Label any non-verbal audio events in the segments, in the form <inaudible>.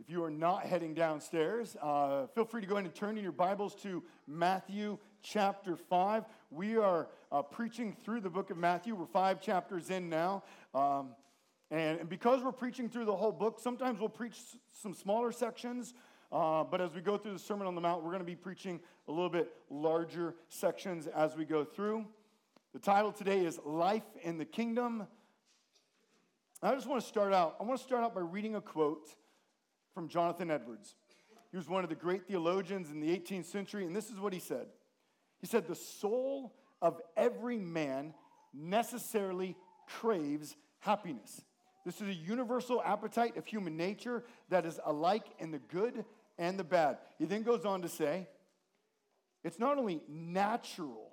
If you are not heading downstairs, uh, feel free to go ahead and turn in your Bibles to Matthew chapter 5. We are uh, preaching through the book of Matthew. We're five chapters in now. Um, and, and, because we're preaching through the whole book, sometimes we'll preach s- some smaller sections. Uh, but as we go through the Sermon on the Mount, we're going to be preaching a little bit larger sections as we go through. The title today is Life in the Kingdom. I just want to start out. I want to start out by reading a quote from Jonathan Edwards. He was one of the great theologians in the 18th century, and this is what he said. He said, The soul of every man necessarily craves happiness. This is a universal appetite of human nature that is alike in the good and the bad. He then goes on to say, It's not only natural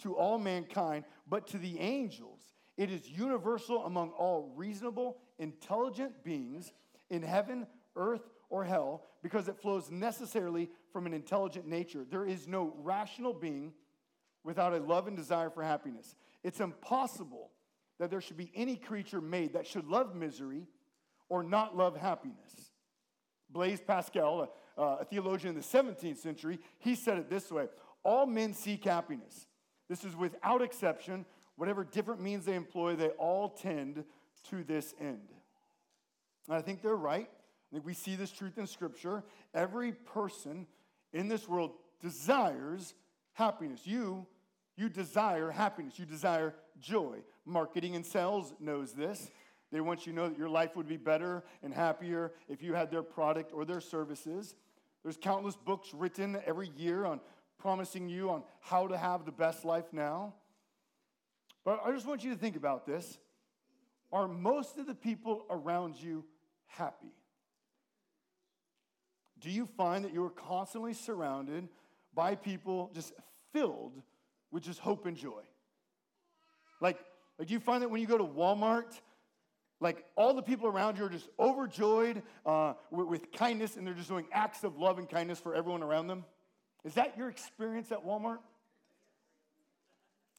to all mankind, but to the angels. It is universal among all reasonable, intelligent beings in heaven, earth, or hell because it flows necessarily from an intelligent nature. There is no rational being without a love and desire for happiness. It's impossible that there should be any creature made that should love misery or not love happiness. Blaise Pascal, a, a theologian in the 17th century, he said it this way All men seek happiness. This is without exception. Whatever different means they employ, they all tend to this end. And I think they're right. We see this truth in Scripture. Every person in this world desires happiness. You, you desire happiness. You desire joy. Marketing and sales knows this. They want you to know that your life would be better and happier if you had their product or their services. There's countless books written every year on promising you on how to have the best life now. But I just want you to think about this. Are most of the people around you happy? Do you find that you are constantly surrounded by people just filled with just hope and joy? Like, like do you find that when you go to Walmart, like all the people around you are just overjoyed uh, with, with kindness and they're just doing acts of love and kindness for everyone around them? Is that your experience at Walmart?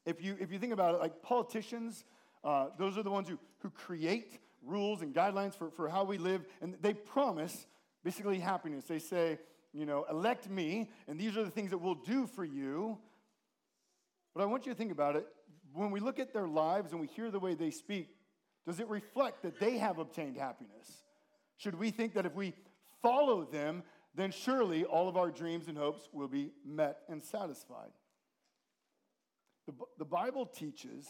If you, if you think about it, like politicians, uh, those are the ones who, who create rules and guidelines for, for how we live, and they promise basically happiness. They say, you know, elect me, and these are the things that we'll do for you. But I want you to think about it. When we look at their lives and we hear the way they speak, does it reflect that they have obtained happiness? Should we think that if we follow them, then surely all of our dreams and hopes will be met and satisfied? The, the Bible teaches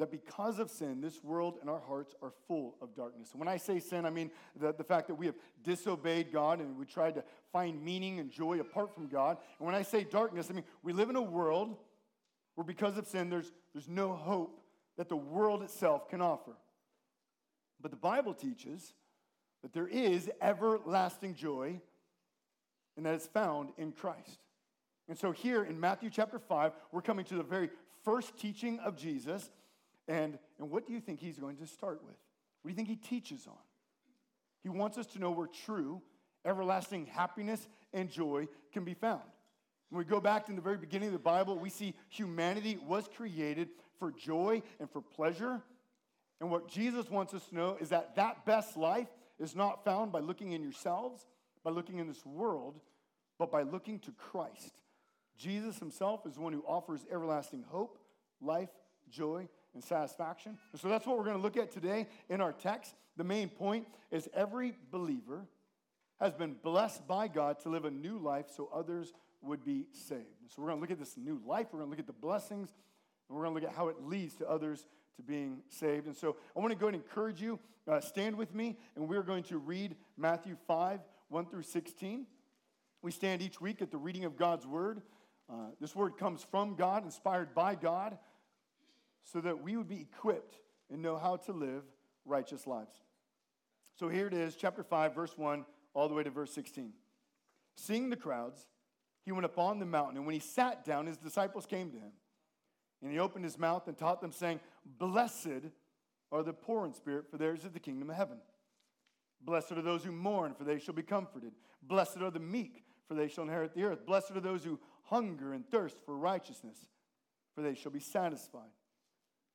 that because of sin, this world and our hearts are full of darkness. When I say sin, I mean the, the fact that we have disobeyed God and we tried to find meaning and joy apart from God. And when I say darkness, I mean we live in a world where because of sin, there's, there's no hope that the world itself can offer. But the Bible teaches that there is everlasting joy and that it's found in Christ. And so here in Matthew chapter 5, we're coming to the very first teaching of Jesus and, and what do you think he's going to start with? What do you think he teaches on? He wants us to know where true, everlasting happiness and joy can be found. When we go back to the very beginning of the Bible, we see humanity was created for joy and for pleasure. And what Jesus wants us to know is that that best life is not found by looking in yourselves, by looking in this world, but by looking to Christ. Jesus himself is the one who offers everlasting hope, life, joy, and satisfaction. And so that's what we're going to look at today in our text. The main point is every believer has been blessed by God to live a new life so others would be saved. So we're going to look at this new life, we're going to look at the blessings, and we're going to look at how it leads to others to being saved. And so I want to go and encourage you, uh, stand with me, and we're going to read Matthew 5, 1 through 16. We stand each week at the reading of God's word. Uh, this word comes from God, inspired by God so that we would be equipped and know how to live righteous lives. So here it is, chapter 5, verse 1, all the way to verse 16. Seeing the crowds, he went up on the mountain, and when he sat down, his disciples came to him. And he opened his mouth and taught them, saying, Blessed are the poor in spirit, for theirs is the kingdom of heaven. Blessed are those who mourn, for they shall be comforted. Blessed are the meek, for they shall inherit the earth. Blessed are those who hunger and thirst for righteousness, for they shall be satisfied.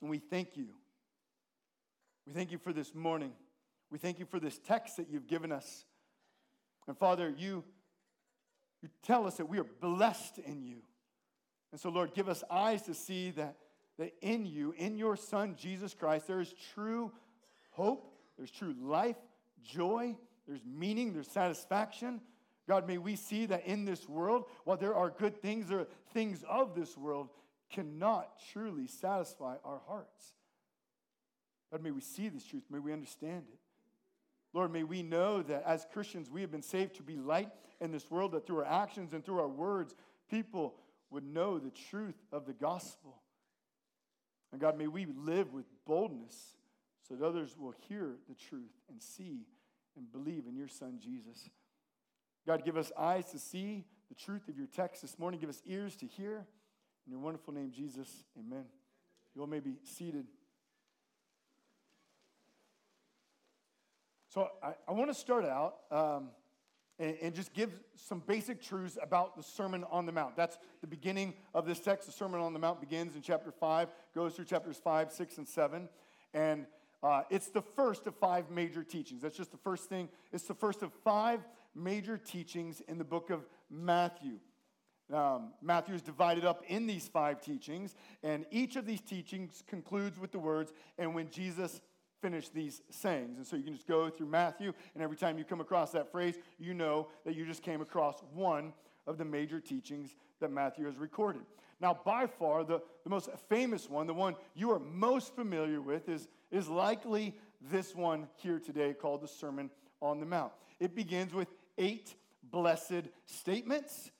And we thank you. We thank you for this morning. We thank you for this text that you've given us. And Father, you, you tell us that we are blessed in you. And so, Lord, give us eyes to see that, that in you, in your Son, Jesus Christ, there is true hope, there's true life, joy, there's meaning, there's satisfaction. God, may we see that in this world, while there are good things, there are things of this world cannot truly satisfy our hearts. God, may we see this truth. May we understand it. Lord, may we know that as Christians, we have been saved to be light in this world, that through our actions and through our words, people would know the truth of the gospel. And God, may we live with boldness so that others will hear the truth and see and believe in your Son, Jesus. God, give us eyes to see the truth of your text this morning. Give us ears to hear. In your wonderful name, Jesus, amen. You all may be seated. So I, I want to start out um, and, and, just give some basic truths about the Sermon on the Mount. That's the beginning of this text. The Sermon on the Mount begins in chapter 5, goes through chapters 5, 6, and 7. And uh, it's the first of five major teachings. That's just the first thing. It's the first of five major teachings in the book of Matthew. Um, Matthew is divided up in these five teachings, and each of these teachings concludes with the words, and when Jesus finished these sayings. And so you can just go through Matthew, and every time you come across that phrase, you know that you just came across one of the major teachings that Matthew has recorded. Now, by far, the, the most famous one, the one you are most familiar with, is, is likely this one here today called the Sermon on the Mount. It begins with eight blessed statements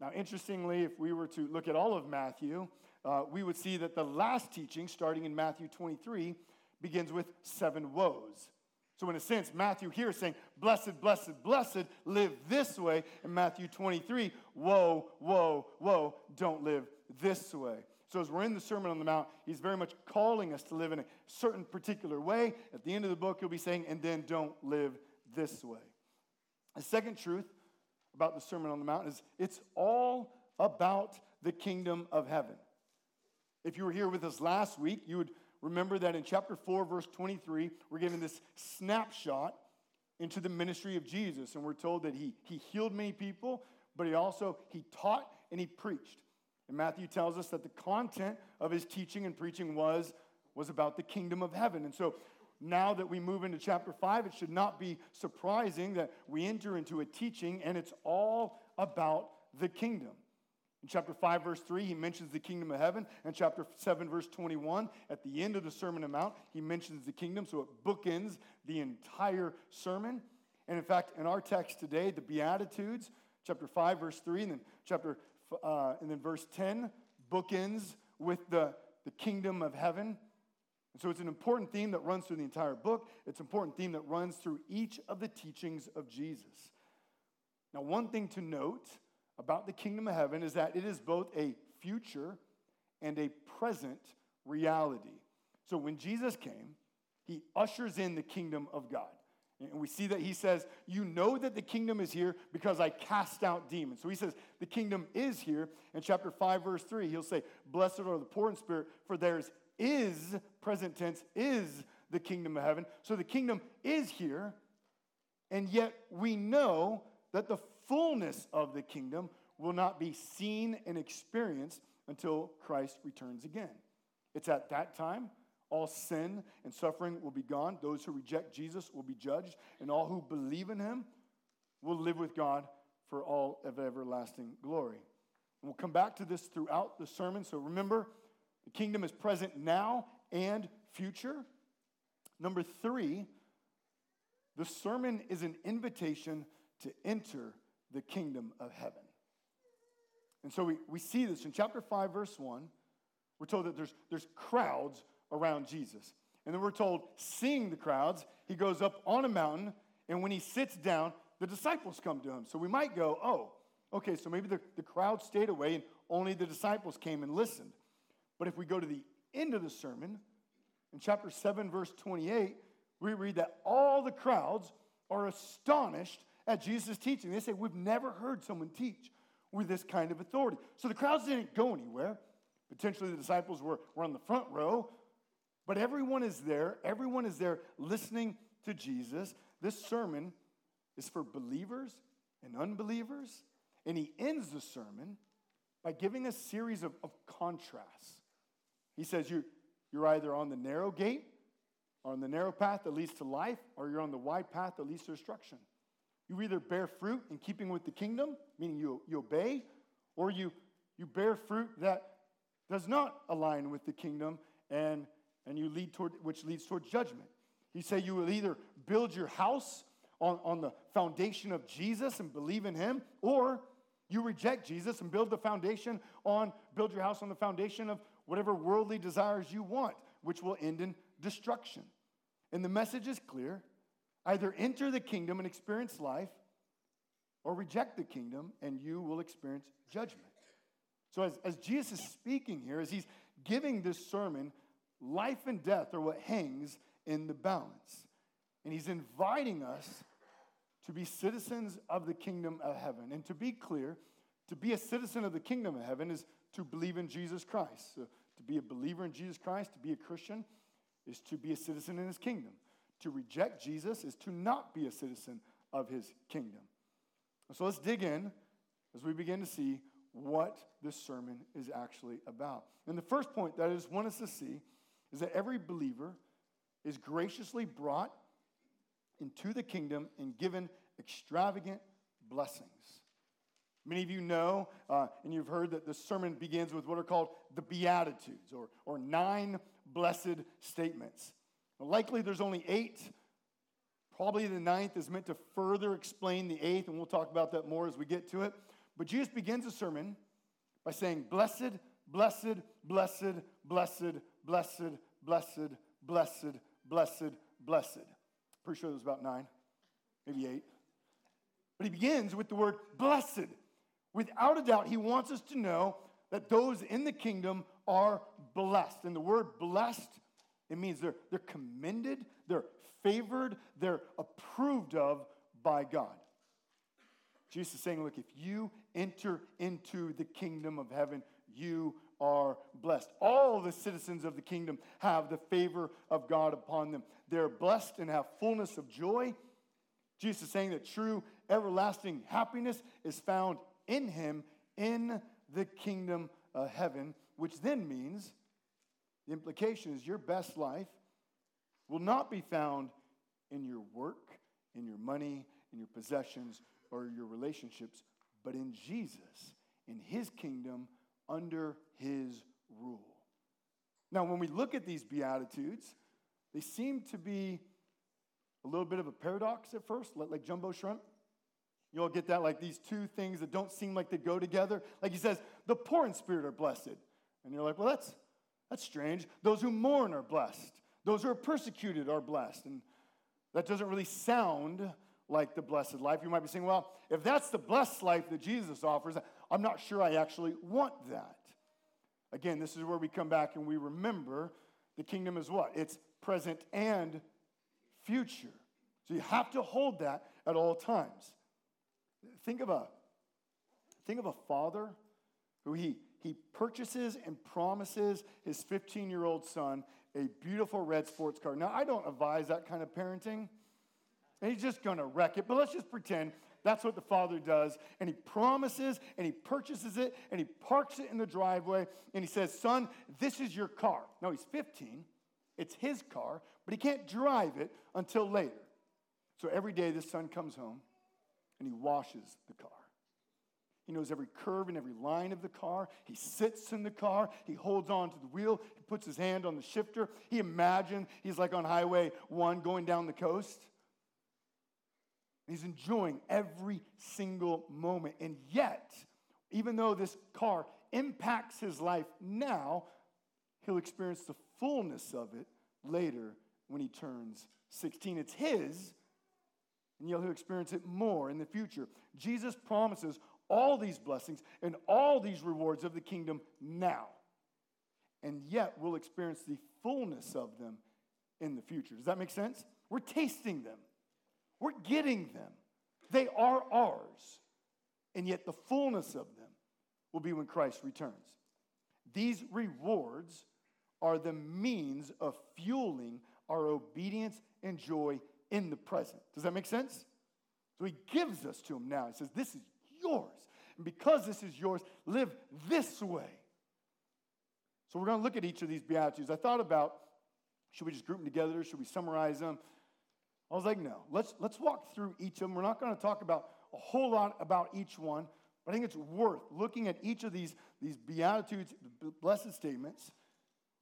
now, interestingly, if we were to look at all of Matthew, uh, we would see that the last teaching, starting in Matthew 23, begins with seven woes. So, in a sense, Matthew here is saying, Blessed, blessed, blessed, live this way. In Matthew 23, woe, woe, woe, don't live this way. So, as we're in the Sermon on the Mount, he's very much calling us to live in a certain particular way. At the end of the book, he'll be saying, And then don't live this way. The second truth about the Sermon on the Mount is it's all about the kingdom of heaven. If you were here with us last week, you would remember that in chapter 4, verse 23, we're given this snapshot into the ministry of Jesus. And we're told that he, he healed many people, but he also he taught and he preached. And Matthew tells us that the content of his teaching and preaching was, was about the kingdom of heaven. And so now that we move into chapter 5, it should not be surprising that we enter into a teaching and it's all about the kingdom. In chapter 5, verse 3, he mentions the kingdom of heaven. In chapter 7, verse 21, at the end of the Sermon on Mount, he mentions the kingdom, so it bookends the entire sermon. And in fact, in our text today, the Beatitudes, chapter 5, verse 3, and then chapter uh, and then verse 10 bookends with the, the kingdom of heaven. And so it's an important theme that runs through the entire book. It's an important theme that runs through each of the teachings of Jesus. Now, one thing to note about the kingdom of heaven is that it is both a future and a present reality. So when Jesus came, he ushers in the kingdom of God. And we see that he says, You know that the kingdom is here because I cast out demons. So he says, The kingdom is here. In chapter 5, verse 3, he'll say, Blessed are the poor in spirit, for theirs is, present tense, is the kingdom of heaven. So the kingdom is here, and yet we know that the fullness of the kingdom will not be seen and experienced until Christ returns again. It's at that time all sin and suffering will be gone. Those who reject Jesus will be judged, and all who believe in him will live with God for all of everlasting glory. And we'll come back to this throughout the sermon. So remember, the kingdom is present now and future. Number three, the sermon is an invitation to enter the kingdom of heaven. And so we, we see this in chapter 5, verse 1. We're told that there's, there's crowds around Jesus. And then we're told, seeing the crowds, he goes up on a mountain, and when he sits down, the disciples come to him. So we might go, oh, okay, so maybe the, the crowd stayed away and only the disciples came and listened. But if we go to the end of the sermon, in chapter 7, verse 28, we read that all the crowds are astonished at Jesus' teaching. They say, We've never heard someone teach with this kind of authority. So the crowds didn't go anywhere. Potentially the disciples were, were on the front row, but everyone is there. Everyone is there listening to Jesus. This sermon is for believers and unbelievers. And he ends the sermon by giving a series of, of contrasts. He says, you're, you're either on the narrow gate, or on the narrow path that leads to life, or you're on the wide path that leads to destruction. You either bear fruit in keeping with the kingdom, meaning you, you obey, or you, you bear fruit that does not align with the kingdom and, and you lead toward, which leads toward judgment. He said you will either build your house on, on the foundation of Jesus and believe in him, or you reject Jesus and build the foundation on, build your house on the foundation of whatever worldly desires you want, which will end in destruction. And the message is clear either enter the kingdom and experience life, or reject the kingdom and you will experience judgment. So, as, as Jesus is speaking here, as he's giving this sermon, life and death are what hangs in the balance. And he's inviting us to be citizens of the kingdom of heaven. And to be clear, to be a citizen of the kingdom of heaven is to believe in Jesus Christ. So to be a believer in Jesus Christ, to be a Christian, is to be a citizen in his kingdom. To reject Jesus is to not be a citizen of his kingdom. So let's dig in as we begin to see what this sermon is actually about. And the first point that I just want us to see is that every believer is graciously brought into the kingdom and given extravagant blessings. Many of you know, uh, and you've heard that the sermon begins with what are called the Beatitudes, or, or nine blessed statements. Likely there's only eight. Probably the ninth is meant to further explain the eighth, and we'll talk about that more as we get to it. But Jesus begins the sermon by saying, Blessed, blessed, blessed, blessed, blessed, blessed, blessed, blessed, blessed. Pretty sure there's about nine, maybe eight. But he begins with the word blessed. Without a doubt, he wants us to know that those in the kingdom are blessed. And the word blessed, it means they're, they're commended, they're favored, they're approved of by God. Jesus is saying, look, if you enter into the kingdom of heaven, you are blessed. All the citizens of the kingdom have the favor of God upon them. They're blessed and have fullness of joy. Jesus is saying that true everlasting happiness is found in him in the kingdom of heaven, which then means the implication is your best life will not be found in your work, in your money, in your possessions, or your relationships, but in Jesus, in his kingdom, under his rule. Now, when we look at these Beatitudes, they seem to be a little bit of a paradox at first, like jumbo shrimp. You all get that? Like these two things that don't seem like they go together. Like he says, the poor in spirit are blessed. And you're like, well, that's, that's strange. Those who mourn are blessed. Those who are persecuted are blessed. And that doesn't really sound like the blessed life. You might be saying, well, if that's the blessed life that Jesus offers, I'm not sure I actually want that. Again, this is where we come back and we remember the kingdom is what? It's present and future. So you have to hold that at all times. Think of a, think of a father who he, he purchases and promises his 15 year old son a beautiful red sports car. Now, I don't advise that kind of parenting. And he's just going to wreck it. But let's just pretend that's what the father does. And he promises and he purchases it and he parks it in the driveway and he says, Son, this is your car. Now he's 15. It's his car, but he can't drive it until later. So every day the son comes home and he washes the car. He knows every curve and every line of the car. He sits in the car. He holds on to the wheel. He puts his hand on the shifter. He imagines he's like on Highway 1 going down the coast. He's enjoying every single moment. And yet, even though this car impacts his life now, he'll experience the fullness of it later when he turns 16. It's his, and you'll experience it more in the future. Jesus promises all these blessings and all these rewards of the kingdom now. And yet we'll experience the fullness of them in the future. Does that make sense? We're tasting them, we're getting them. They are ours. And yet the fullness of them will be when Christ returns. These rewards are the means of fueling our obedience and joy in the present. Does that make sense? So he gives us to him now. He says, This is yours. And because this is yours, live this way. So we're going to look at each of these Beatitudes. I thought about should we just group them together? Should we summarize them? I was like, no, let's, let's walk through each of them. We're not going to talk about a whole lot about each one, but I think it's worth looking at each of these, these Beatitudes, blessed statements.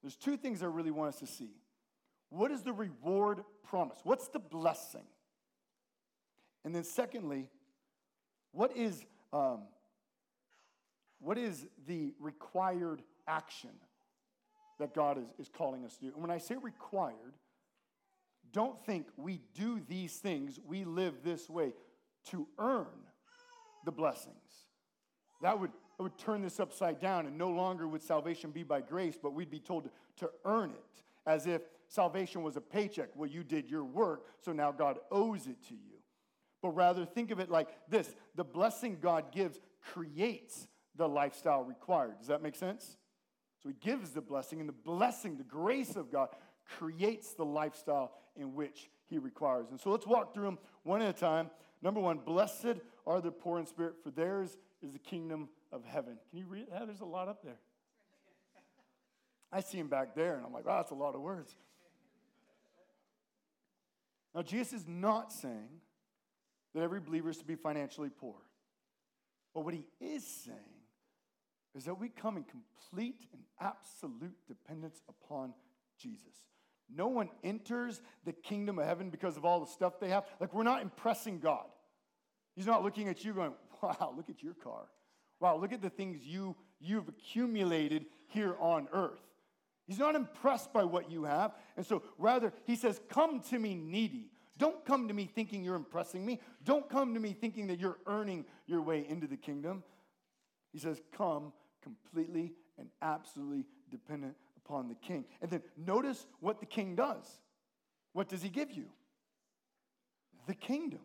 There's two things I really want us to see. What is the reward promise? What's the blessing? And then, secondly, what is um, what is the required action that God is, is calling us to do? And when I say required, don't think we do these things, we live this way to earn the blessings. That would, that would turn this upside down, and no longer would salvation be by grace, but we'd be told to, to earn it, as if salvation was a paycheck. Well, you did your work, so now God owes it to you. But rather, think of it like this the blessing God gives creates the lifestyle required. Does that make sense? So he gives the blessing, and the blessing, the grace of God, creates the lifestyle in which he requires. And so let's walk through them one at a time. Number one, blessed are the poor in spirit, for theirs is the kingdom of heaven. Can you read that? There's a lot up there. I see him back there, and I'm like, wow, that's a lot of words. Now, Jesus is not saying that every believer is to be financially poor. But what he is saying is that we come in complete and absolute dependence upon Jesus. No one enters the kingdom of heaven because of all the stuff they have. Like, we're not impressing God. He's not looking at you going, <laughs> wow, look at your car. Wow, look at the things you, you've accumulated here on earth. He's not impressed by what you have. And so, rather, he says, Come to me needy. Don't come to me thinking you're impressing me. Don't come to me thinking that you're earning your way into the kingdom. He says, Come completely and absolutely dependent upon the king. And then notice what the king does. What does he give you? The kingdom.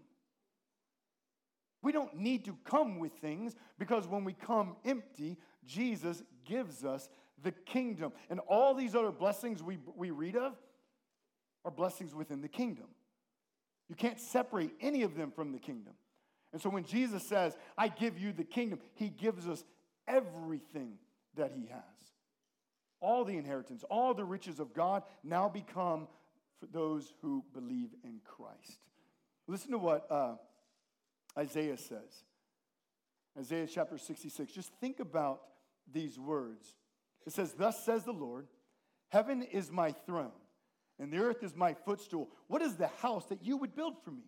We don't need to come with things because when we come empty, Jesus gives us the kingdom. And all these other blessings we, we read of are blessings within the kingdom. You can't separate any of them from the kingdom. And so when Jesus says, I give you the kingdom, he gives us everything that he has. All the inheritance, all the riches of God now become for those who believe in Christ. Listen to what uh, Isaiah says. Isaiah chapter 66. Just think about these words. It says, Thus says the Lord, Heaven is my throne and the earth is my footstool. What is the house that you would build for me?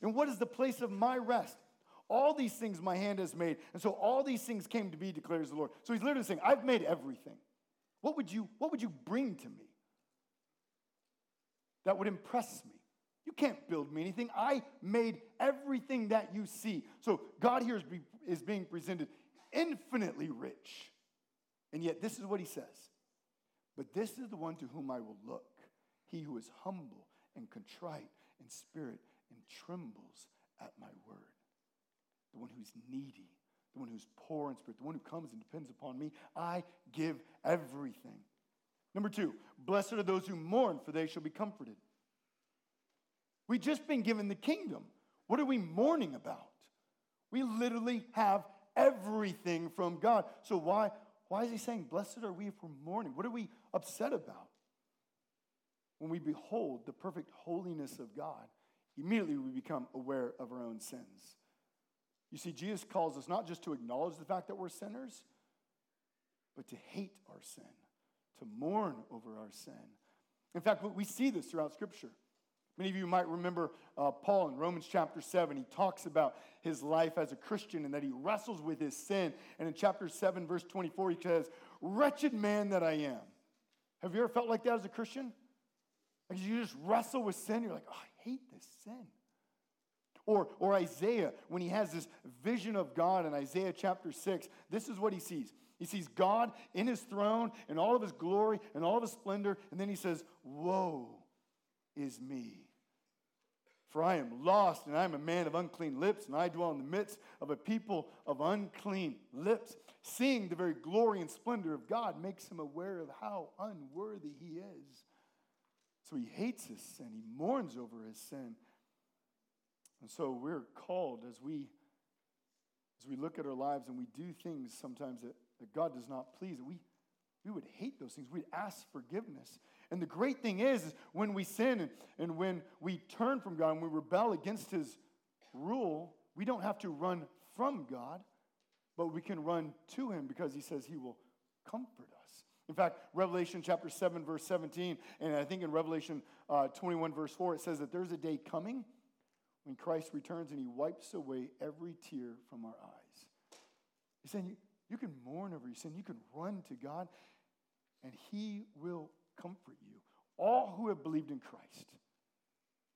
And what is the place of my rest? All these things my hand has made. And so all these things came to be, declares the Lord. So he's literally saying, I've made everything. What would you, what would you bring to me that would impress me? You can't build me anything. I made everything that you see. So God here is, be, is being presented infinitely rich. And yet, this is what he says. But this is the one to whom I will look he who is humble and contrite in spirit and trembles at my word. The one who's needy, the one who's poor in spirit, the one who comes and depends upon me, I give everything. Number two, blessed are those who mourn, for they shall be comforted. We've just been given the kingdom. What are we mourning about? We literally have everything from God. So why, why is he saying, blessed are we if we're mourning? What are we upset about? when we behold the perfect holiness of God, immediately we become aware of our own sins. You see, Jesus calls us not just to acknowledge the fact that we're sinners, but to hate our sin, to mourn over our sin. In fact, we see this throughout Scripture. Many of you might remember uh, Paul in Romans chapter 7. He talks about his life as a Christian and that he wrestles with his sin. And in chapter 7, verse 24, he says, Wretched man that I am. Have you ever felt like that as a Christian? Like you just wrestle with sin, you're like, oh, I hate this sin. Or, or Isaiah, when he has this vision of God in Isaiah chapter 6, this is what he sees. He sees God in his throne and all of his glory and all of his splendor, and then he says, Woe is me. For I am lost, and I am a man of unclean lips, and I dwell in the midst of a people of unclean lips. Seeing the very glory and splendor of God makes him aware of how unworthy he is. So he hates his sin, he mourns over his sin. And so we're called as we as we look at our lives and we do things sometimes that, that God does not please, we, we would hate those things. We'd ask forgiveness. And the great thing is, is when we sin and, when we turn from God and we rebel against his rule, we don't have to run from God, but we can run to him because he says he will comfort us. In fact, Revelation chapter 7, verse 17, and I think in Revelation uh, 21, verse 4, it says that there's a day coming when Christ returns and he wipes away every tear from our eyes. He's saying you, you can mourn over your sin, you can run to God, and he will comfort you. All who have believed in Christ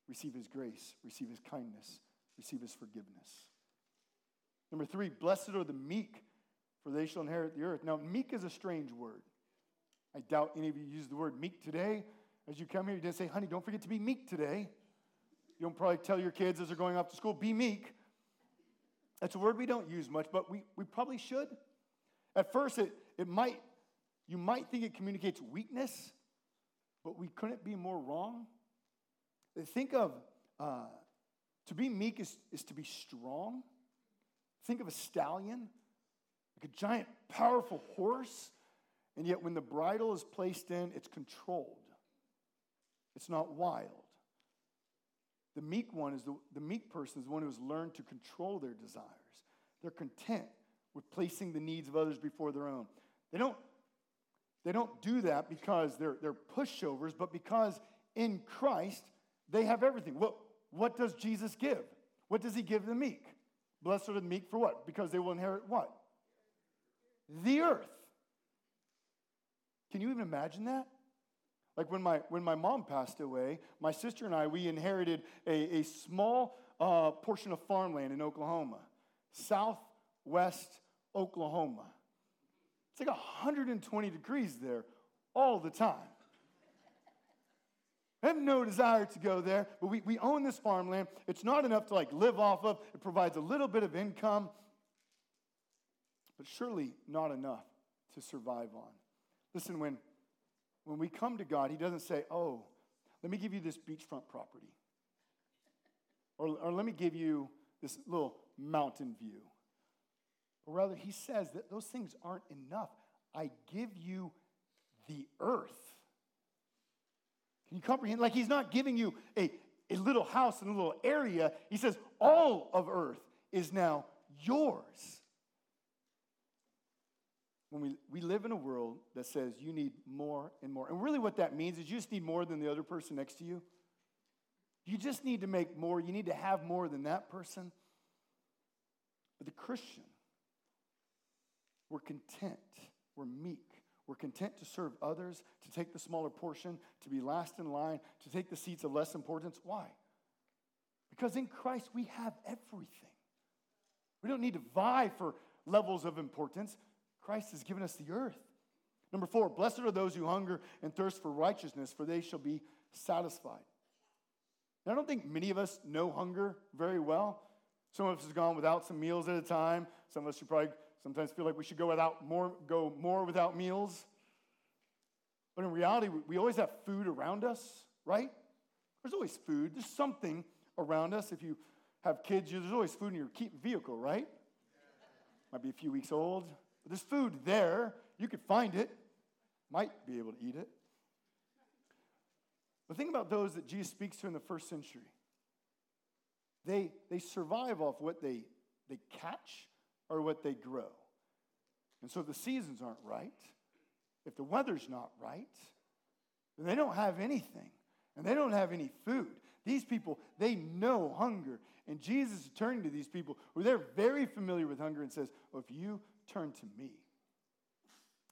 receive his grace, receive his kindness, receive his forgiveness. Number three, blessed are the meek, for they shall inherit the earth. Now, meek is a strange word. I doubt any of you use the word meek today. As you come here, you didn't say, honey, don't forget to be meek today. You don't probably tell your kids as they're going off to school, be meek. That's a word we don't use much, but we, we probably should. At first, it, it might, you might think it communicates weakness, but we couldn't be more wrong. Think of, uh, to be meek is, is to be strong. Think of a stallion, like a giant, powerful horse, and yet when the bridle is placed in, it's controlled. It's not wild. The meek one is the, the meek person is the one who has learned to control their desires. They're content with placing the needs of others before their own. They don't, they don't do that because they're, they're pushovers, but because in Christ they have everything. What, what does Jesus give? What does he give the meek? Blessed are the meek for what? Because they will inherit what? The earth. Can you even imagine that? Like when my, when my mom passed away, my sister and I, we inherited a, a small uh, portion of farmland in Oklahoma, southwest Oklahoma. It's like 120 degrees there all the time. I have no desire to go there, but we, we own this farmland. It's not enough to like live off of. It provides a little bit of income, but surely not enough to survive on. Listen, when when we come to God, He doesn't say, Oh, let me give you this beachfront property. Or, or let me give you this little mountain view. But rather, He says that those things aren't enough. I give you the earth. Can you comprehend? Like, He's not giving you a, a little house in a little area. He says, All of earth is now yours when we, we live in a world that says you need more and more. And really, what that means is you just need more than the other person next to you. You just need to make more. You need to have more than that person. But the Christian, we're content, we're meek. We're content to serve others, to take the smaller portion, to be last in line, to take the seats of less importance. Why? Because in Christ we have everything. We don't need to vie for levels of importance. Christ has given us the earth. Number four, blessed are those who hunger and thirst for righteousness, for they shall be satisfied. Now, I don't think many of us know hunger very well. Some of us have gone without some meals at a time. Some of us should probably sometimes feel like we should go without more, go more without meals. But in reality, we always have food around us, right? There's always food. There's something around us. If you have kids, there's always food in your vehicle, right? Might be a few weeks old, but there's food there. You could find it, might be able to eat it. But think about those that Jesus speaks to in the first century. They, they survive off what they, they catch or what they grow. And so the seasons aren't right, if the weather's not right, then they don't have anything and they don't have any food. These people, they know hunger. And Jesus is turning to these people who they're very familiar with hunger and says, well, if you turn to me,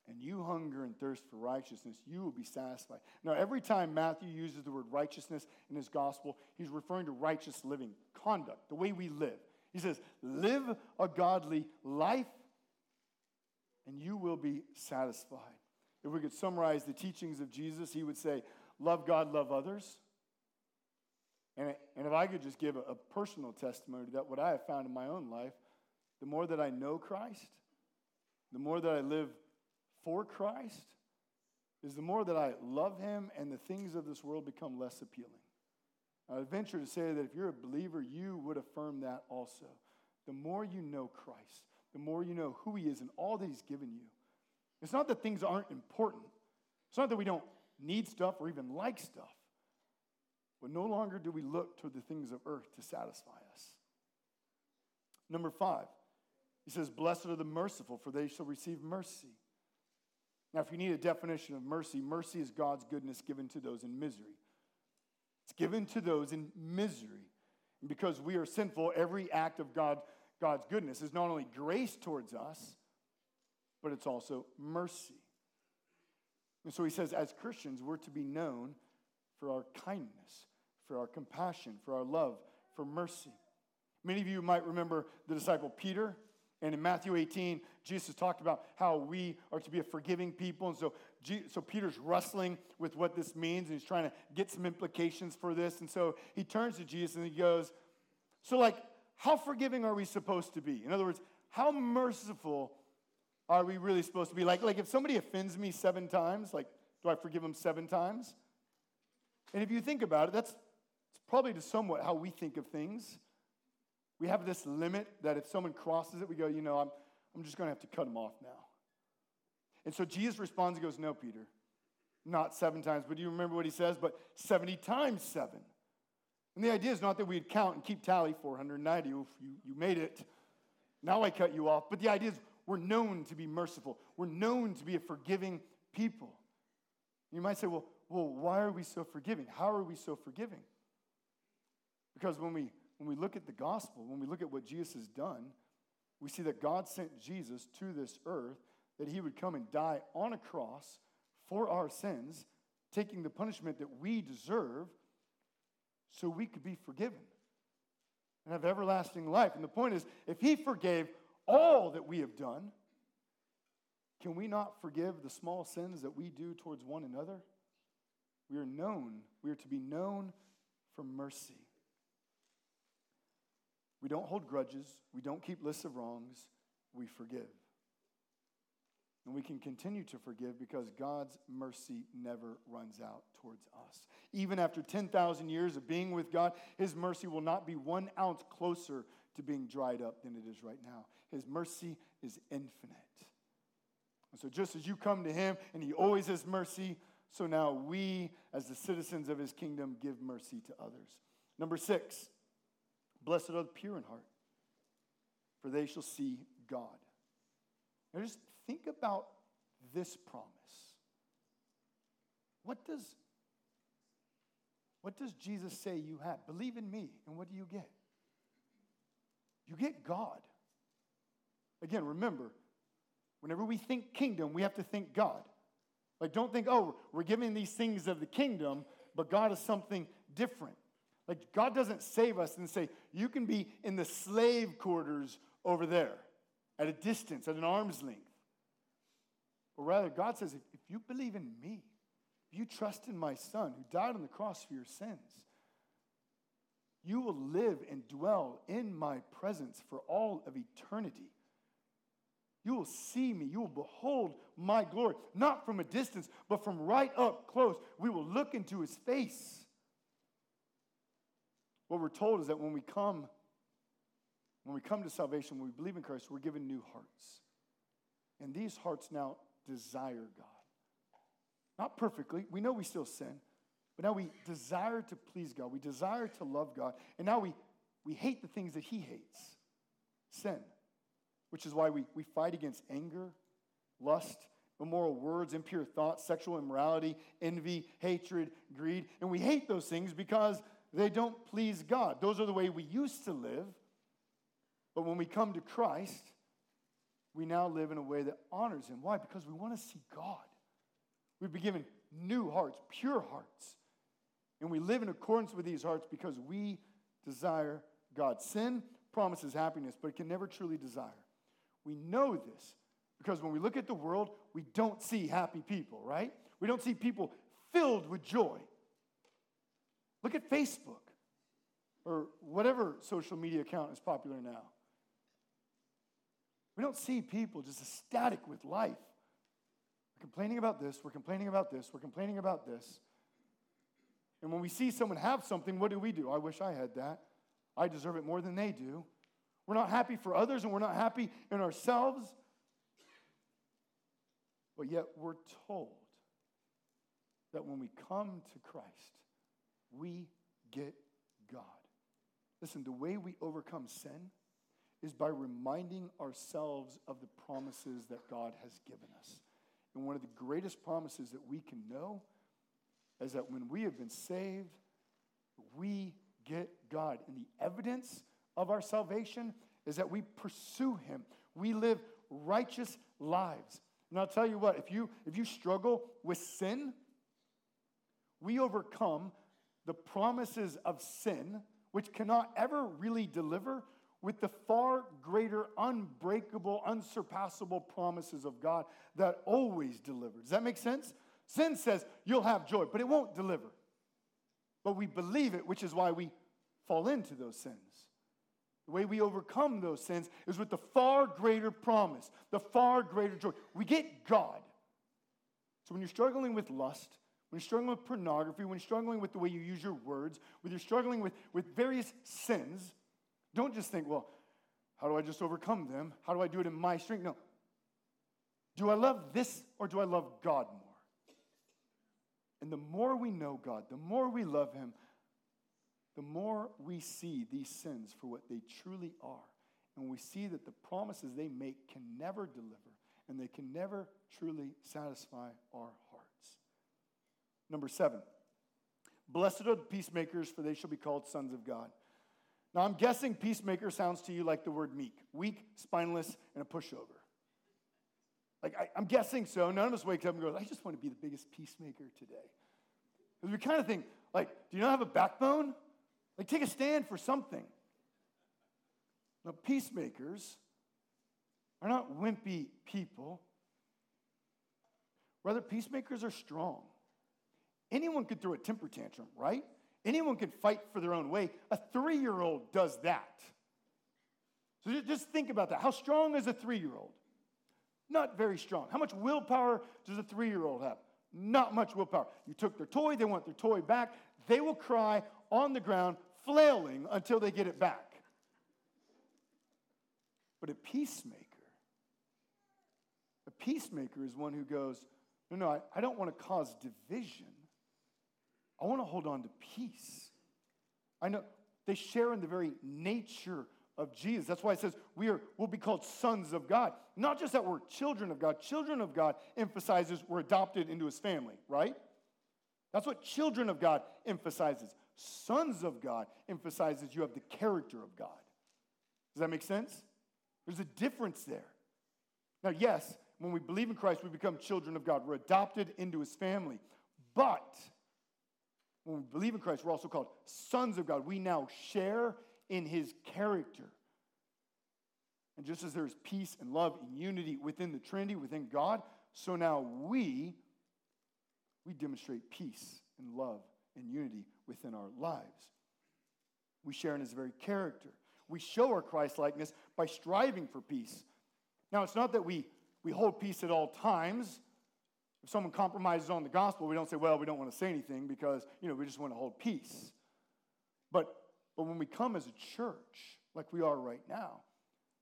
and you hunger and thirst for righteousness, you will be satisfied. Now, every time Matthew uses the word righteousness in his gospel, he's referring to righteous living, conduct, the way we live. He says, Live a godly life, and you will be satisfied. If we could summarize the teachings of Jesus, he would say, Love God, love others. And, and if I could just give a, a personal testimony to that, what I have found in my own life, the more that I know Christ, the more that I live for Christ is the more that I love him and the things of this world become less appealing. I venture to say that if you're a believer, you would affirm that also. The more you know Christ, the more you know who he is and all that he's given you. It's not that things aren't important. It's not that we don't need stuff or even like stuff. But no longer do we look toward the things of earth to satisfy us. Number five, he says, Blessed are the merciful, for they shall receive mercy. Now, if you need a definition of mercy, mercy is God's goodness given to those in misery. It's given to those in misery. And because we are sinful, every act of God, God's goodness is not only grace towards us, but it's also mercy. And so he says, as Christians, we're to be known for our kindness, for our compassion, for our love, for mercy. Many of you might remember the disciple Peter. And in Matthew 18, Jesus talked about how we are to be a forgiving people. And so, so Peter's wrestling with what this means, and he's trying to get some implications for this. And so he turns to Jesus and he goes, So, like, how forgiving are we supposed to be? In other words, how merciful are we really supposed to be? Like, like if somebody offends me seven times, like, do I forgive them seven times? And if you think about it, that's it's probably to somewhat how we think of things. We have this limit that if someone crosses it, we go, you know, I'm, I'm just going to have to cut them off now. And so Jesus responds and goes, No, Peter, not seven times. But do you remember what he says? But 70 times seven. And the idea is not that we'd count and keep tally 490. Oof, you, you made it. Now I cut you off. But the idea is we're known to be merciful, we're known to be a forgiving people. You might say, well, well, why are we so forgiving? How are we so forgiving? Because when we when we look at the gospel, when we look at what Jesus has done, we see that God sent Jesus to this earth that he would come and die on a cross for our sins, taking the punishment that we deserve so we could be forgiven and have everlasting life. And the point is, if he forgave all that we have done, can we not forgive the small sins that we do towards one another? We are known, we are to be known for mercy. We don't hold grudges. We don't keep lists of wrongs. We forgive. And we can continue to forgive because God's mercy never runs out towards us. Even after 10,000 years of being with God, His mercy will not be one ounce closer to being dried up than it is right now. His mercy is infinite. And so, just as you come to Him and He always has mercy, so now we, as the citizens of His kingdom, give mercy to others. Number six, Blessed are the pure in heart, for they shall see God. Now just think about this promise. What does, what does Jesus say you have? Believe in me, and what do you get? You get God. Again, remember, whenever we think kingdom, we have to think God. Like, don't think, oh, we're giving these things of the kingdom, but God is something different. Like, God doesn't save us and say, you can be in the slave quarters over there at a distance, at an arm's length. But rather, God says, if you believe in me, if you trust in my son who died on the cross for your sins, you will live and dwell in my presence for all of eternity. You will see me. You will behold my glory, not from a distance, but from right up close. We will look into his face. What we're told is that when we come, when we come to salvation, when we believe in Christ, we're given new hearts. And these hearts now desire God. Not perfectly. We know we still sin, But now we desire to please God. We desire to love God. And now we, we hate the things that He hates sin, which is why we, we fight against anger, lust, immoral words, impure thoughts, sexual immorality, envy, hatred, greed. And we hate those things because they don't please God. Those are the way we used to live. But when we come to Christ, we now live in a way that honors Him. Why? Because we want to see God. We've been given new hearts, pure hearts. And we live in accordance with these hearts because we desire God. Sin promises happiness, but it can never truly desire. We know this because when we look at the world, we don't see happy people, right? We don't see people filled with joy. Look at Facebook or whatever social media account is popular now. We don't see people just ecstatic with life. We're complaining about this, we're complaining about this, we're complaining about this. And when we see someone have something, what do we do? I wish I had that. I deserve it more than they do. We're not happy for others and we're not happy in ourselves. But yet we're told that when we come to Christ, we get God. Listen, the way we overcome sin is by reminding ourselves of the promises that God has given us. And one of the greatest promises that we can know is that when we have been saved, we get God. And the evidence of our salvation is that we pursue Him. We live righteous lives. And I'll tell you what, if you, if you struggle with sin, we overcome the promises of sin, which cannot ever really deliver, with the far greater, unbreakable, unsurpassable promises of God that always deliver. Does that make sense? Sin says you'll have joy, but it won't deliver. But we believe it, which is why we fall into those sins. The way we overcome those sins is with the far greater promise, the far greater joy. We get God. So when you're struggling with lust, when you're struggling with pornography, when you're struggling with the way you use your words, when you're struggling with, with various sins, don't just think, well, how do I just overcome them? How do I do it in my strength? No. Do I love this or do I love God more? And the more we know God, the more we love Him, the more we see these sins for what they truly are. And we see that the promises they make can never deliver and they can never truly satisfy our. Number seven, blessed are the peacemakers, for they shall be called sons of God. Now, I'm guessing peacemaker sounds to you like the word meek weak, spineless, and a pushover. Like, I, am guessing so. None of us wakes up and goes, I just want to be the biggest peacemaker today. Because we kind of think, like, do you not have a backbone? Like, take a stand for something. Now, peacemakers are not wimpy people. Rather, peacemakers are strong. Anyone could throw a temper tantrum, right? Anyone can fight for their own way. A three year old does that. So just think about that. How strong is a three year old? Not very strong. How much willpower does a three year old have? Not much willpower. You took their toy, they want their toy back. They will cry on the ground, flailing until they get it back. But a peacemaker, a peacemaker is one who goes, No, no, I, I don't want to cause division. I want to hold on to peace. I know they share in the very nature of Jesus. That's why it says we are will be called sons of God. Not just that we're children of God. Children of God emphasizes we're adopted into his family, right? That's what children of God emphasizes. Sons of God emphasizes you have the character of God. Does that make sense? There's a difference there. Now, yes, when we believe in Christ, we become children of God. We're adopted into his family. But when we believe in Christ, we're also called sons of God. We now share in his character. And just as there's peace and love and unity within the Trinity, within God, so now we we demonstrate peace and love and unity within our lives. We share in his very character. We show our Christ likeness by striving for peace. Now, it's not that we, we hold peace at all times, if someone compromises on the gospel, we don't say, well, we don't want to say anything because, you know, we just want to hold peace. But, but when we come as a church, like we are right now,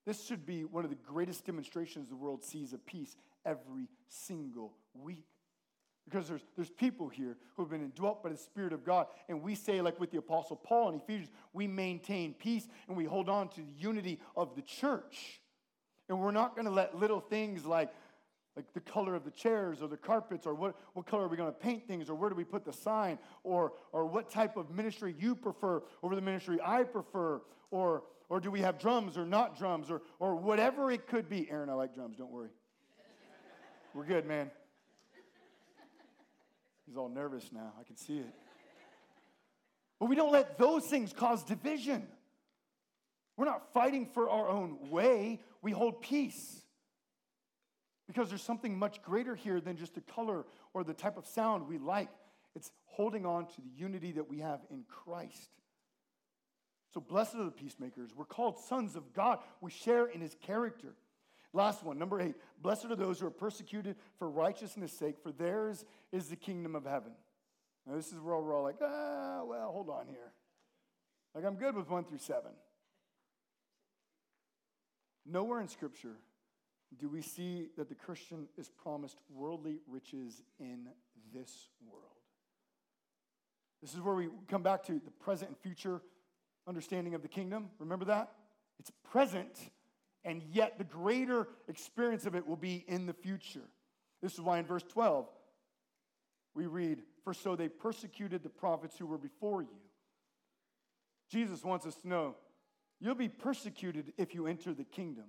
this should be one of the greatest demonstrations the world sees of peace every single week. Because there's, there's people here who have been indwelt by the Spirit of God. And we say, like with the Apostle Paul in Ephesians, we maintain peace and we hold on to the unity of the church. And we're not going to let little things like, like the color of the chairs or the carpets or what, what color are we going to paint things or where do we put the sign or, or what type of ministry you prefer over the ministry I prefer or, or do we have drums or not drums or, or whatever it could be. Aaron, I like drums, don't worry. We're good, man. He's all nervous now. I can see it. But we don't let those things cause division. We're not fighting for our own way, we hold peace. Because there's something much greater here than just the color or the type of sound we like. It's holding on to the unity that we have in Christ. So, blessed are the peacemakers. We're called sons of God. We share in his character. Last one, number eight. Blessed are those who are persecuted for righteousness' sake, for theirs is the kingdom of heaven. Now, this is where we're all like, ah, well, hold on here. Like, I'm good with one through seven. Nowhere in Scripture do we see that the Christian is promised worldly riches in this world. This is where we come back to the present and future understanding of the kingdom. Remember that? It's present and yet the greater experience of it will be in the future. This is why in verse 12 we read, For so they persecuted the prophets who were before you. Jesus wants us to know you'll be persecuted if you enter the kingdom.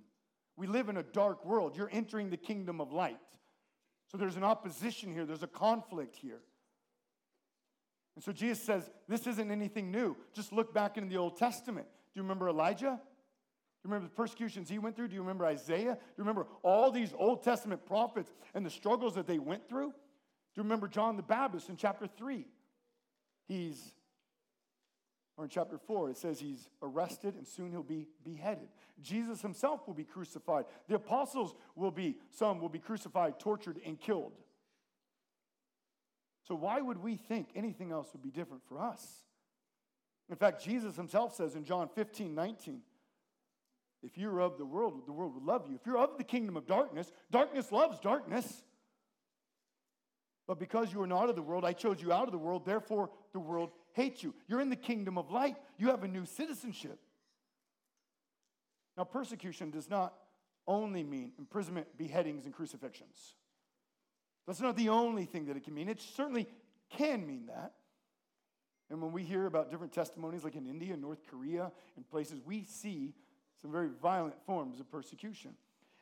We live in a dark world. You're entering the kingdom of light. So there's an opposition here, there's a conflict here. And so Jesus says, This isn't anything new. Just look back into the Old Testament. Do you remember Elijah? Do you remember the persecutions he went through? Do you remember Isaiah? Do you remember all these Old Testament prophets and the struggles that they went through? Do you remember John the Baptist in chapter 3? He's, or in chapter 4, it says he's arrested and soon he'll be beheaded. Jesus himself will be crucified. The apostles will be, some will be crucified, tortured, and killed. So, why would we think anything else would be different for us? In fact, Jesus himself says in John 15, 19, if you're of the world, the world will love you. If you're of the kingdom of darkness, darkness loves darkness. But because you are not of the world, I chose you out of the world, therefore the world hates you. You're in the kingdom of light, you have a new citizenship. Now, persecution does not only mean imprisonment, beheadings, and crucifixions. That's not the only thing that it can mean. It certainly can mean that. And when we hear about different testimonies, like in India, North Korea, and places, we see some very violent forms of persecution.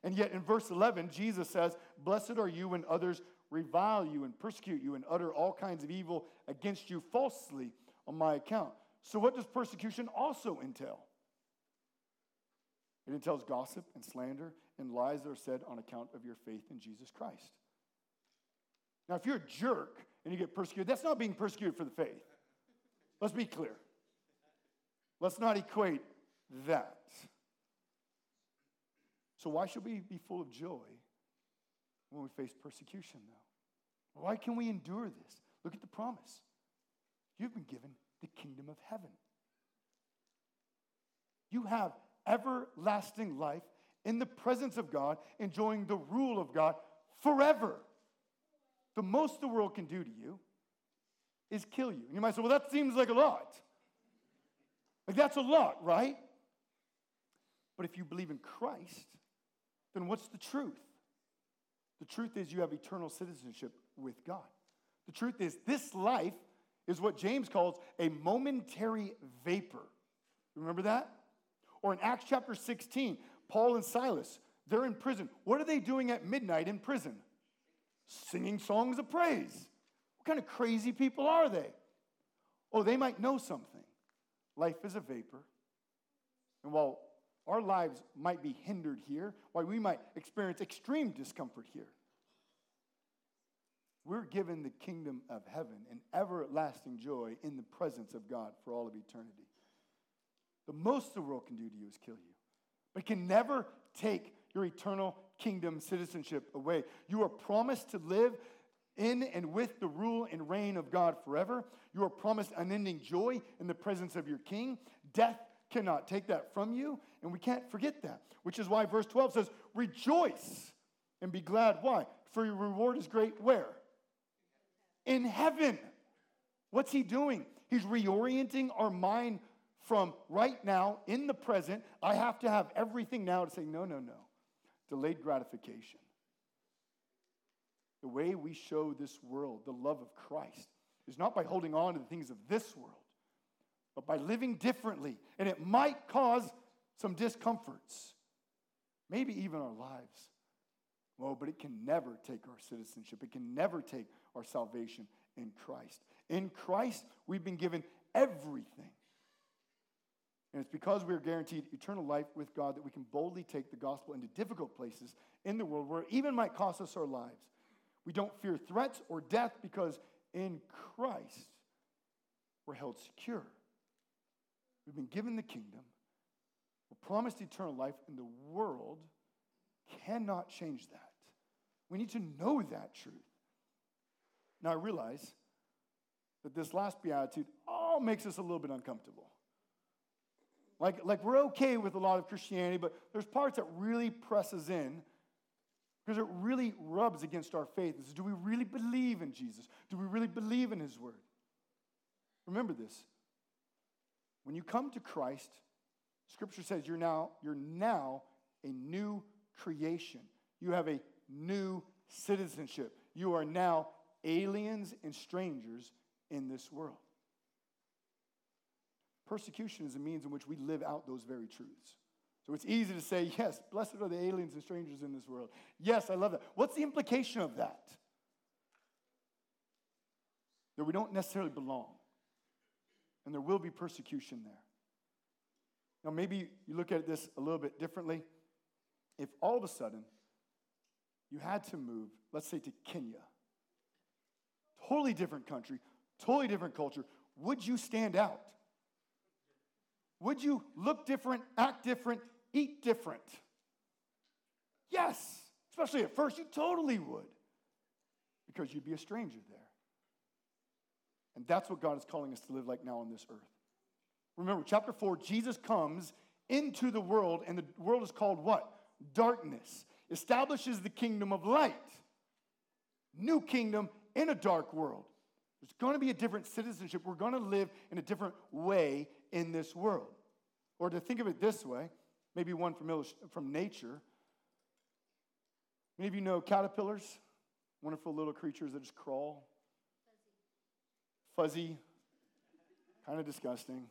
And yet in verse 11, Jesus says, Blessed are you when others revile you and persecute you and utter all kinds of evil against you falsely on my account. So, what does persecution also entail? It entails gossip and slander and lies that are said on account of your faith in Jesus Christ. Now, if you're a jerk and you get persecuted, that's not being persecuted for the faith. Let's be clear. Let's not equate that. So, why should we be full of joy when we face persecution, though? Why can we endure this? Look at the promise. You've been given the kingdom of heaven. You have everlasting life in the presence of God, enjoying the rule of God forever. The most the world can do to you is kill you. And you might say, well, that seems like a lot. Like, that's a lot, right? But if you believe in Christ, then what's the truth? The truth is you have eternal citizenship with God. The truth is this life is what James calls a momentary vapor. Remember that? Or in Acts chapter 16, Paul and Silas, they're in prison. What are they doing at midnight in prison? Singing songs of praise. What kind of crazy people are they? Oh, they might know something. Life is a vapor. And while our lives might be hindered here, why we might experience extreme discomfort here. We're given the kingdom of heaven and everlasting joy in the presence of God for all of eternity. The most the world can do to you is kill you, but it can never take your eternal kingdom citizenship away. You are promised to live in and with the rule and reign of God forever. You are promised unending joy in the presence of your king. Death cannot take that from you, and we can't forget that, which is why verse 12 says, Rejoice and be glad. Why? For your reward is great where? In heaven. What's he doing? He's reorienting our mind from right now in the present. I have to have everything now to say, no, no, no. Delayed gratification. The way we show this world the love of Christ is not by holding on to the things of this world, but by living differently. And it might cause some discomforts, maybe even our lives. Well, but it can never take our citizenship, it can never take our salvation in Christ. In Christ, we've been given everything. And it's because we are guaranteed eternal life with God that we can boldly take the gospel into difficult places in the world where it even might cost us our lives. We don't fear threats or death because in Christ we're held secure. We've been given the kingdom, we're promised eternal life, and the world cannot change that. We need to know that truth. Now, I realize that this last beatitude all makes us a little bit uncomfortable. Like, like we're okay with a lot of Christianity, but there's parts that really presses in because it really rubs against our faith. Do we really believe in Jesus? Do we really believe in his word? Remember this. When you come to Christ, scripture says you're now, you're now a new creation. You have a new citizenship. You are now aliens and strangers in this world. Persecution is a means in which we live out those very truths. So it's easy to say, yes, blessed are the aliens and strangers in this world. Yes, I love that. What's the implication of that? That we don't necessarily belong. And there will be persecution there. Now, maybe you look at this a little bit differently. If all of a sudden you had to move, let's say to Kenya, totally different country, totally different culture, would you stand out? Would you look different, act different, eat different? Yes, especially at first, you totally would because you'd be a stranger there. And that's what God is calling us to live like now on this earth. Remember, chapter 4, Jesus comes into the world, and the world is called what? Darkness. Establishes the kingdom of light. New kingdom in a dark world. There's going to be a different citizenship. We're going to live in a different way in this world. Or to think of it this way, maybe one from, from nature. Many of you know caterpillars, wonderful little creatures that just crawl. Fuzzy, Fuzzy kind of disgusting.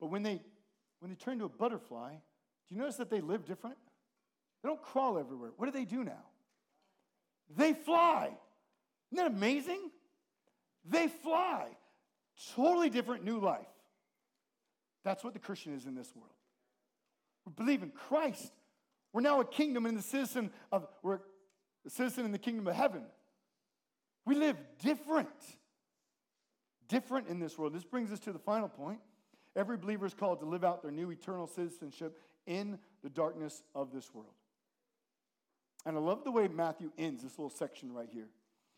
But when they when they turn into a butterfly, do you notice that they live different? They don't crawl everywhere. What do they do now? They fly. Isn't that amazing? They fly. Totally different new life. That's what the Christian is in this world. We believe in Christ. We're now a kingdom and the citizen of we're a citizen in the kingdom of heaven. We live different. Different in this world. This brings us to the final point. Every believer is called to live out their new eternal citizenship in the darkness of this world. And I love the way Matthew ends this little section right here.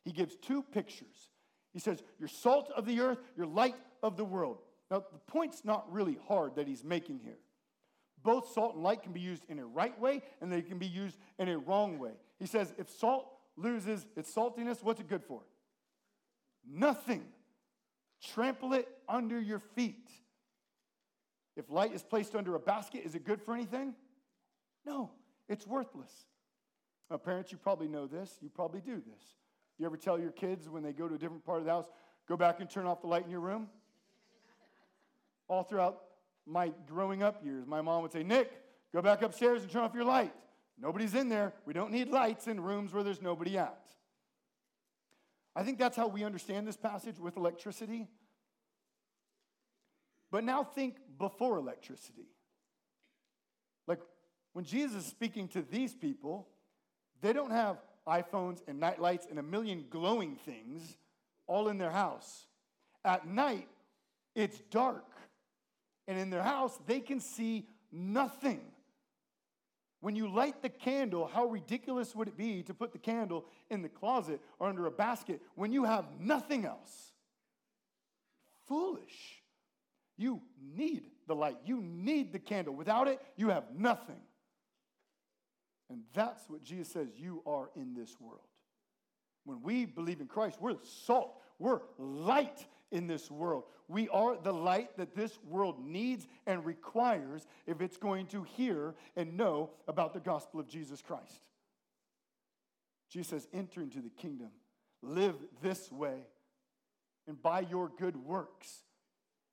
He gives two pictures. He says, You're salt of the earth, you're light of the world. Now, the point's not really hard that he's making here. Both salt and light can be used in a right way and they can be used in a wrong way. He says, If salt loses its saltiness, what's it good for? Nothing. Trample it under your feet. If light is placed under a basket, is it good for anything? No, it's worthless. Now, parents, you probably know this. You probably do this. You ever tell your kids when they go to a different part of the house, go back and turn off the light in your room? All throughout my growing up years, my mom would say, Nick, go back upstairs and turn off your light. Nobody's in there. We don't need lights in rooms where there's nobody at. I think that's how we understand this passage with electricity. But now think before electricity. Like when Jesus is speaking to these people, they don't have iPhones and nightlights and a million glowing things all in their house. At night, it's dark. And in their house, they can see nothing. When you light the candle, how ridiculous would it be to put the candle in the closet or under a basket when you have nothing else? Foolish. You need the light, you need the candle. Without it, you have nothing. And that's what Jesus says you are in this world. When we believe in Christ, we're salt, we're light in this world. We are the light that this world needs and requires if it's going to hear and know about the gospel of Jesus Christ. Jesus says, Enter into the kingdom, live this way, and by your good works,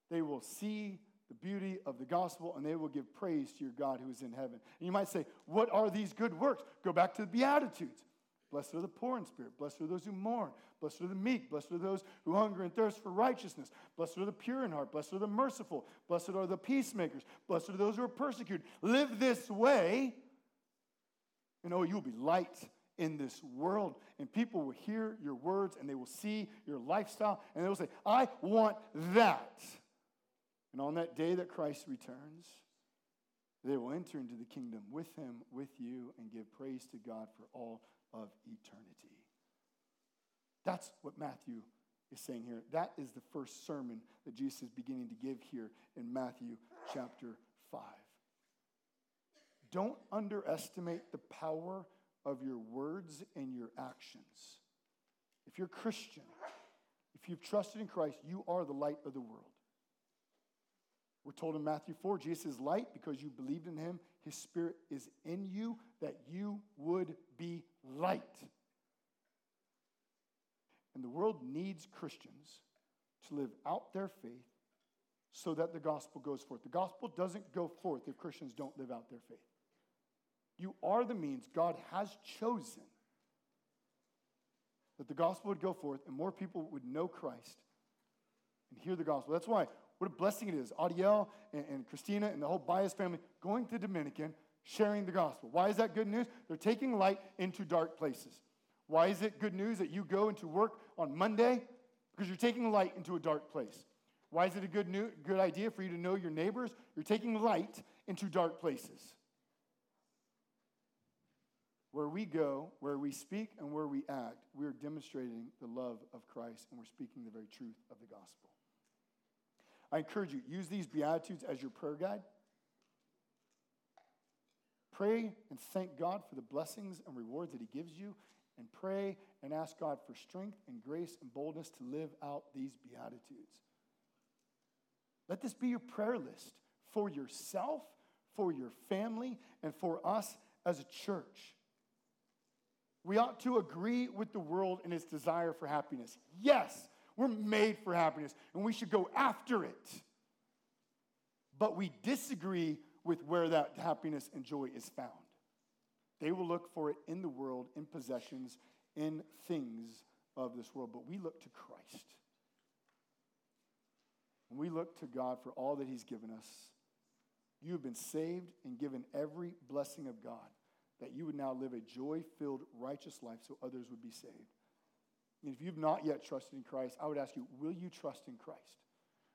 they will see the beauty of the gospel and they will give praise to your God who is in heaven. And you might say, What are these good works? Go back to the Beatitudes. Blessed are the poor in spirit. Blessed are those who mourn. Blessed are the meek. Blessed are those who hunger and thirst for righteousness. Blessed are the pure in heart. Blessed are the merciful. Blessed are the peacemakers. Blessed are those who are persecuted. Live this way, and oh, you'll be light in this world. And people will hear your words and they will see your lifestyle and they will say, I want that. And on that day that Christ returns, they will enter into the kingdom with him, with you, and give praise to God for all of eternity. That's what Matthew is saying here. That is the first sermon that Jesus is beginning to give here in Matthew chapter 5. Don't underestimate the power of your words and your actions. If you're Christian, if you've trusted in Christ, you are the light of the world. We're told in Matthew 4, Jesus is light because you believed in him. His spirit is in you that you would be light. And the world needs Christians to live out their faith so that the gospel goes forth. The gospel doesn't go forth if Christians don't live out their faith. You are the means God has chosen that the gospel would go forth and more people would know Christ and hear the gospel. That's why, what a blessing it is. Adiel and, and Christina and the whole Bias family going to Dominican, sharing the gospel. Why is that good news? They're taking light into dark places. Why is it good news that you go into work on Monday? Because you're taking light into a dark place. Why is it a good, new, good idea for you to know your neighbors? You're taking light into dark places. Where we go, where we speak, and where we act, we are demonstrating the love of Christ and we're speaking the very truth of the gospel. I encourage you, use these Beatitudes as your prayer guide. Pray and thank God for the blessings and rewards that He gives you, and pray and ask God for strength and grace and boldness to live out these Beatitudes. Let this be your prayer list for yourself, for your family, and for us as a church. We ought to agree with the world in its desire for happiness. Yes, we're made for happiness and we should go after it. But we disagree with where that happiness and joy is found. They will look for it in the world, in possessions, in things of this world. But we look to Christ. And we look to God for all that He's given us. You have been saved and given every blessing of God that you would now live a joy filled, righteous life so others would be saved. And if you've not yet trusted in Christ, I would ask you, will you trust in Christ?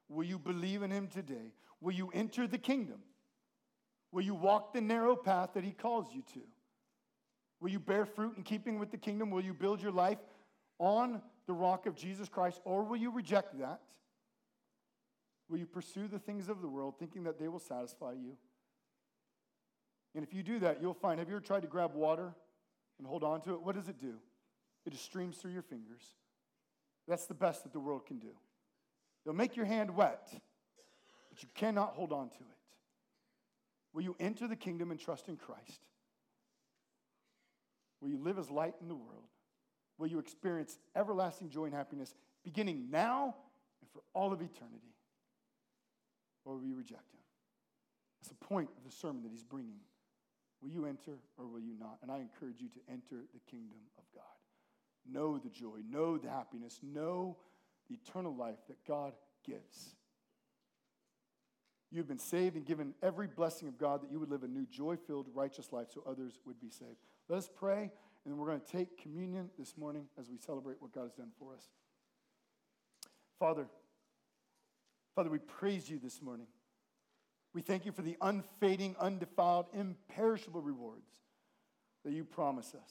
Will you believe in Him today? Will you enter the kingdom? Will you walk the narrow path that He calls you to? Will you bear fruit in keeping with the kingdom? Will you build your life on the rock of Jesus Christ, or will you reject that? Will you pursue the things of the world thinking that they will satisfy you? And if you do that, you'll find have you ever tried to grab water and hold on to it? What does it do? It just streams through your fingers. That's the best that the world can do. It'll make your hand wet, but you cannot hold on to it. Will you enter the kingdom and trust in Christ? Will you live as light in the world? Will you experience everlasting joy and happiness beginning now and for all of eternity? Or will you reject him? That's the point of the sermon that he's bringing. Will you enter or will you not? And I encourage you to enter the kingdom of God. Know the joy, know the happiness, know the eternal life that God gives. You've been saved and given every blessing of God that you would live a new joy filled, righteous life so others would be saved. Let us pray, and we're going to take communion this morning as we celebrate what God has done for us. Father, Father, we praise you this morning. We thank you for the unfading, undefiled, imperishable rewards that you promise us.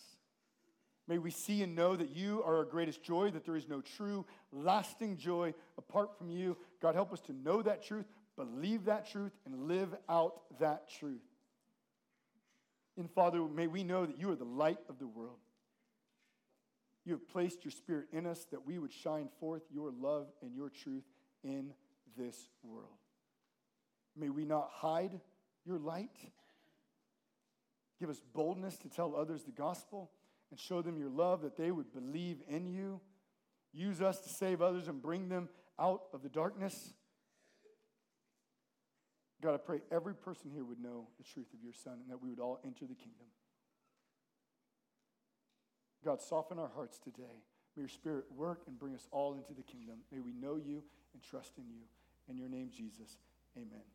May we see and know that you are our greatest joy, that there is no true, lasting joy apart from you. God, help us to know that truth, believe that truth, and live out that truth. And Father, may we know that you are the light of the world. You have placed your spirit in us that we would shine forth your love and your truth in this world. May we not hide your light. Give us boldness to tell others the gospel and show them your love that they would believe in you. Use us to save others and bring them out of the darkness. God, I pray every person here would know the truth of your Son and that we would all enter the kingdom. God, soften our hearts today. May your Spirit work and bring us all into the kingdom. May we know you and trust in you. In your name, Jesus, amen.